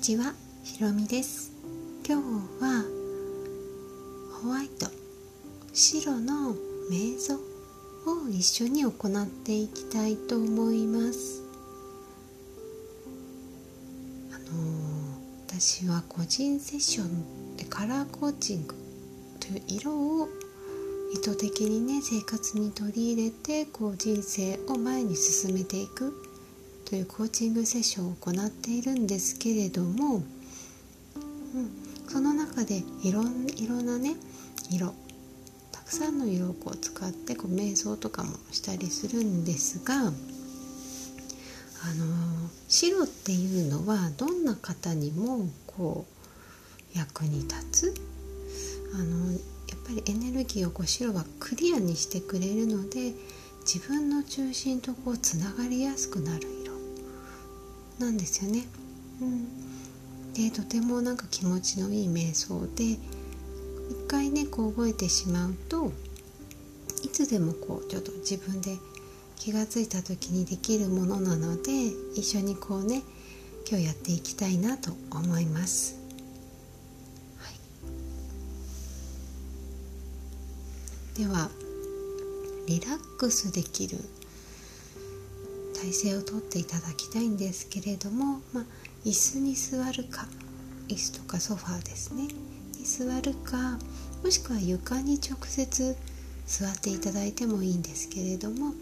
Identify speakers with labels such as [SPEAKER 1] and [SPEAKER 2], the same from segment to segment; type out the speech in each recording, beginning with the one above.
[SPEAKER 1] ちは、ひろみです。今日はホワイト白の瞑想を一緒に行っていきたいと思います。あのー、私は個人セッションでカラーコーチングという色を意図的にね生活に取り入れてこう人生を前に進めていく。というコーチングセッションを行っているんですけれども、うん、その中でいろんいろなね色たくさんの色をこう使ってこう瞑想とかもしたりするんですがあの白っていうのはどんな方にもこう役に立つあのやっぱりエネルギーをこう白はクリアにしてくれるので自分の中心とこうつながりやすくなる。なんですよね。うん、でとてもなんか気持ちのいい瞑想で一回ねこう覚えてしまうといつでもこうちょっと自分で気が付いた時にできるものなので一緒にこうね今日やっていきたいなと思います。ではリラックスできる体勢をとっていただきたいんですけれども、まあ、椅子に座るか椅子とかソファーですね。に座るかもしくは床に直接座っていただいてもいいんですけれども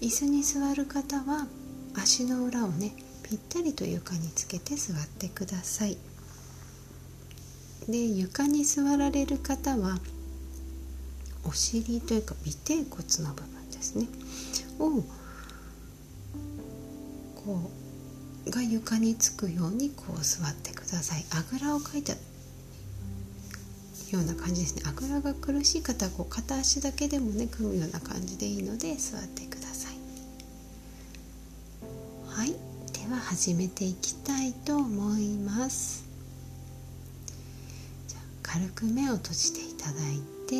[SPEAKER 1] 椅子に座る方は足の裏をねぴったりと床につけて座ってください。で床に座られる方はお尻というか尾てい骨の部分ですね。をこうが床につくようにこう座ってください。あぐらをかいたような感じですね。あぐらが苦しい方はこう片足だけでもね組むような感じでいいので座ってください。はい。では始めていきたいと思います。じゃ軽く目を閉じていただいて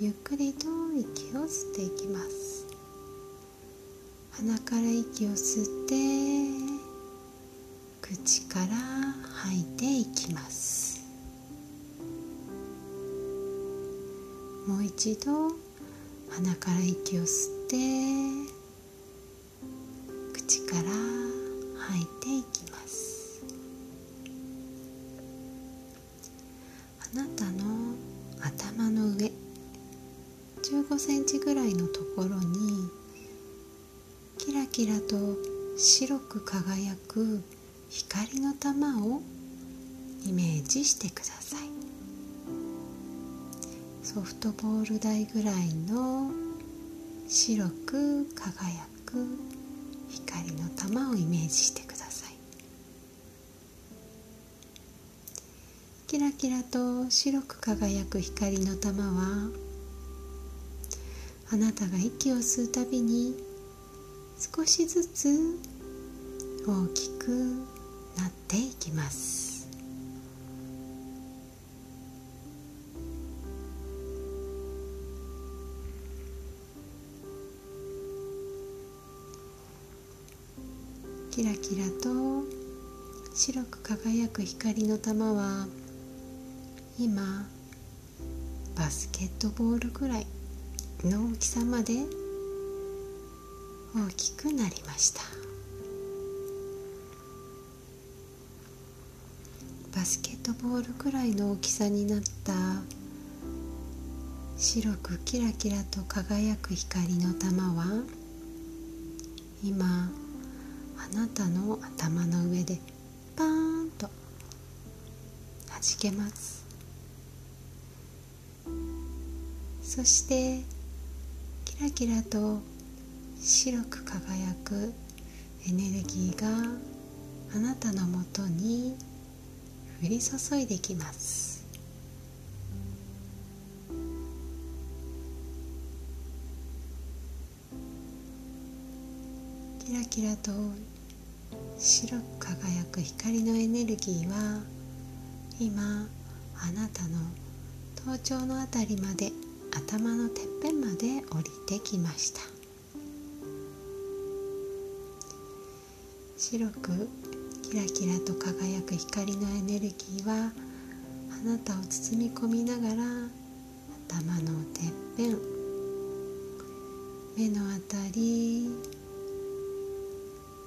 [SPEAKER 1] ゆっくりと息を吸っていきます。鼻から息を吸って口から吐いていきます。もう一度鼻から息を吸って口から吐いていきます。あなたの頭の上15センチぐらいのところにキラと白く輝く光の玉をイメージしてください。ソフトボール大ぐらいの白く輝く光の玉をイメージしてください。キラキラと白く輝く光の玉はあなたが息を吸うたびに少しずつ大きくなっていきます。キラキラと白く輝く光の玉は今バスケットボールぐらいの大きさまで大きくなりました。バスケットボールくらいの大きさになった白くキラキラと輝く光の玉は今あなたの頭の上でパーンとはじけます。そしてキラキラと白く輝くエネルギーがあなたのもとに降り注いできます。キラキラと白く輝く光のエネルギーは今あなたの頭頂のあたりまで頭のてっぺんまで降りてきました。白くキラキラと輝く光のエネルギーはあなたを包み込みながら頭のてっぺん目のあたり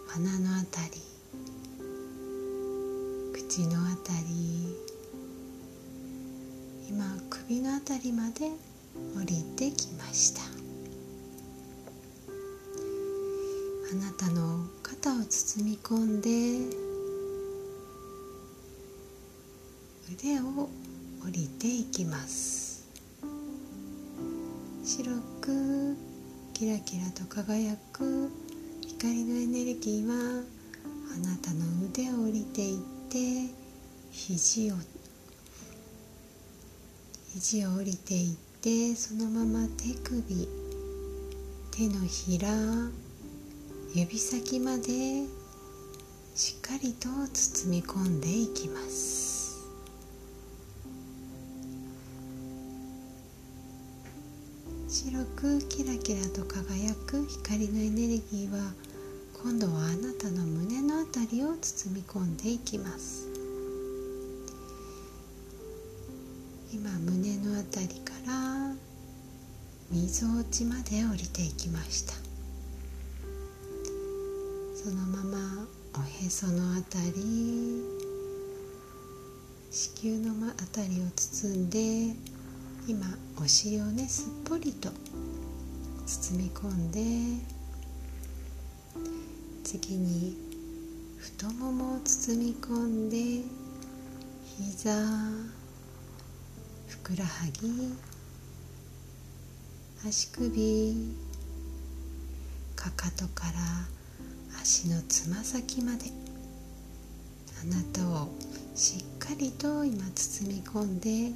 [SPEAKER 1] 鼻のあたり口のあたり今首のあたりまで降りてきましたあなたの肩を包み込んで腕を降りていきます。白くキラキラと輝く光のエネルギーはあなたの腕を降りていって肘を肘を降りていってそのまま手首手のひら指先までしっかりと包み込んでいきます。白くキラキラと輝く光のエネルギーは今度はあなたの胸のあたりを包み込んでいきます。今胸のあたりからみぞおちまで降りていきました。そのままおへそのあたり子宮のあたりを包んで今お尻をねすっぽりと包み込んで次に太ももを包み込んで膝ふくらはぎ足首かかとから足のつま先まで。あなたをしっかりと今包み込んで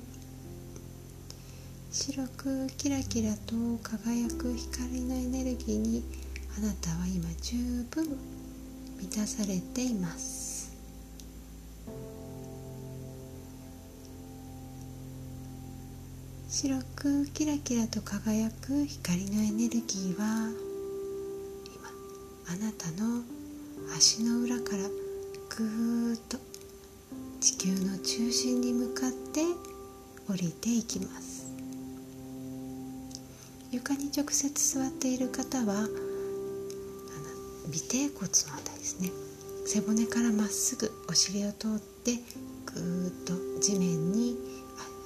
[SPEAKER 1] 白くキラキラと輝く光のエネルギーにあなたは今十分満たされています。白くキラキラと輝く光のエネルギーはあなたの足の裏からぐーっと地球の中心に向かって降りていきます。床に直接座っている方は尾てい骨のあたりですね。背骨からまっすぐお尻を通ってぐーっと地面に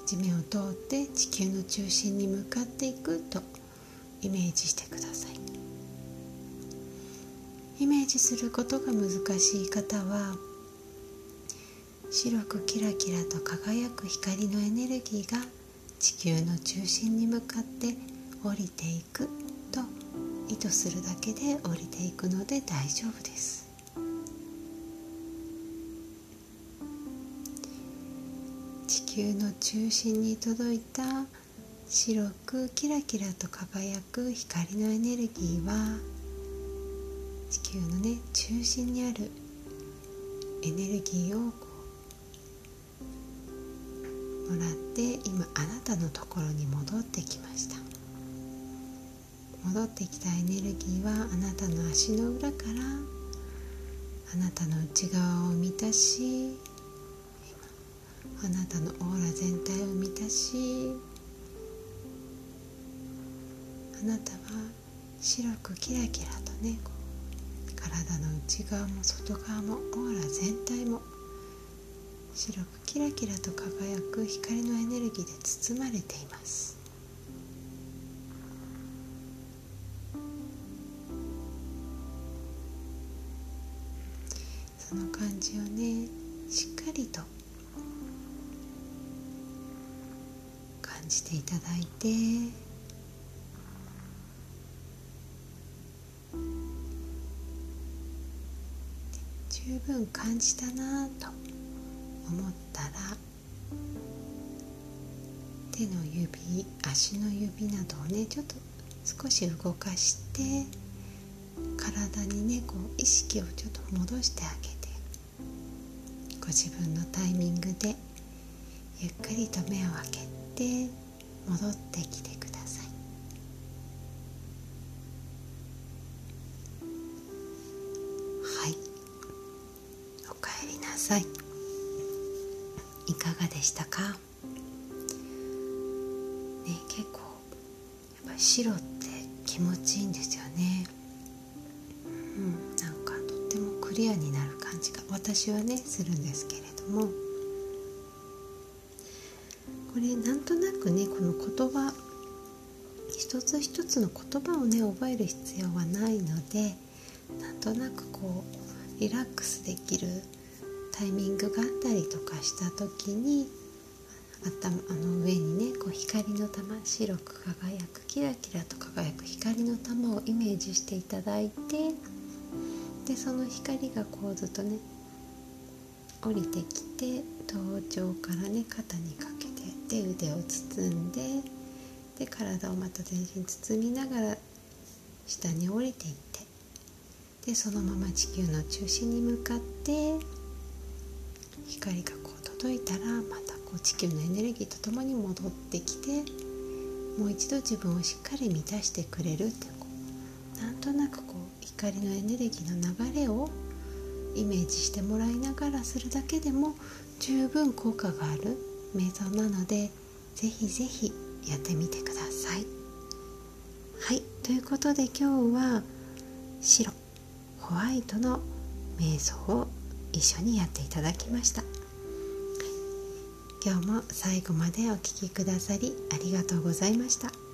[SPEAKER 1] 地面を通って地球の中心に向かっていくとイメージしてくださいイメージすることが難しい方は白くキラキラと輝く光のエネルギーが地球の中心に向かって降りていくと意図するだけで降りていくので大丈夫です。地球の中心に届いた白くキラキラと輝く光のエネルギーは地球のね中心にあるエネルギーをこうもらって今あなたのところに戻ってきました。戻ってきたエネルギーはあなたの足の裏からあなたの内側を満たしあなたのオーラ全体を満たしあなたは白くキラキラとね体の内側も外側もオーラ全体も白くキラキラと輝く光のエネルギーで包まれています。その感じをねしっかりとしていただいて。十分感じたなと思ったら手の指足の指などをねちょっと少し動かして体にねこう意識をちょっと戻してあげてご自分のタイミングでゆっくりと目を開けて戻ってきてください。さい。いかがでしたか？ね結構やっぱ白って気持ちいいんですよね。うんなんかとってもクリアになる感じが私はねするんですけれども。これなんとなくねこの言葉一つ一つの言葉をね覚える必要はないのでなんとなくこうリラックスできるタイミングがあったりとかした時に頭あの上にねこう光の玉白く輝くキラキラと輝く光の玉をイメージしていただいてでその光がこうずっとね降りてきて頭頂からね肩にかけてで腕を包んでで体をまた全身包みながら下に降りていってでそのまま地球の中心に向かって光がこう届いたらまたこう地球のエネルギーとともに戻ってきてもう一度自分をしっかり満たしてくれるってこうなんとなくこう光のエネルギーの流れをイメージしてもらいながらするだけでも十分効果がある瞑想なのでぜひぜひやってみてください。はいということで今日は白ホワイトの瞑想を一緒にやっていただきました今日も最後までお聴きくださりありがとうございました。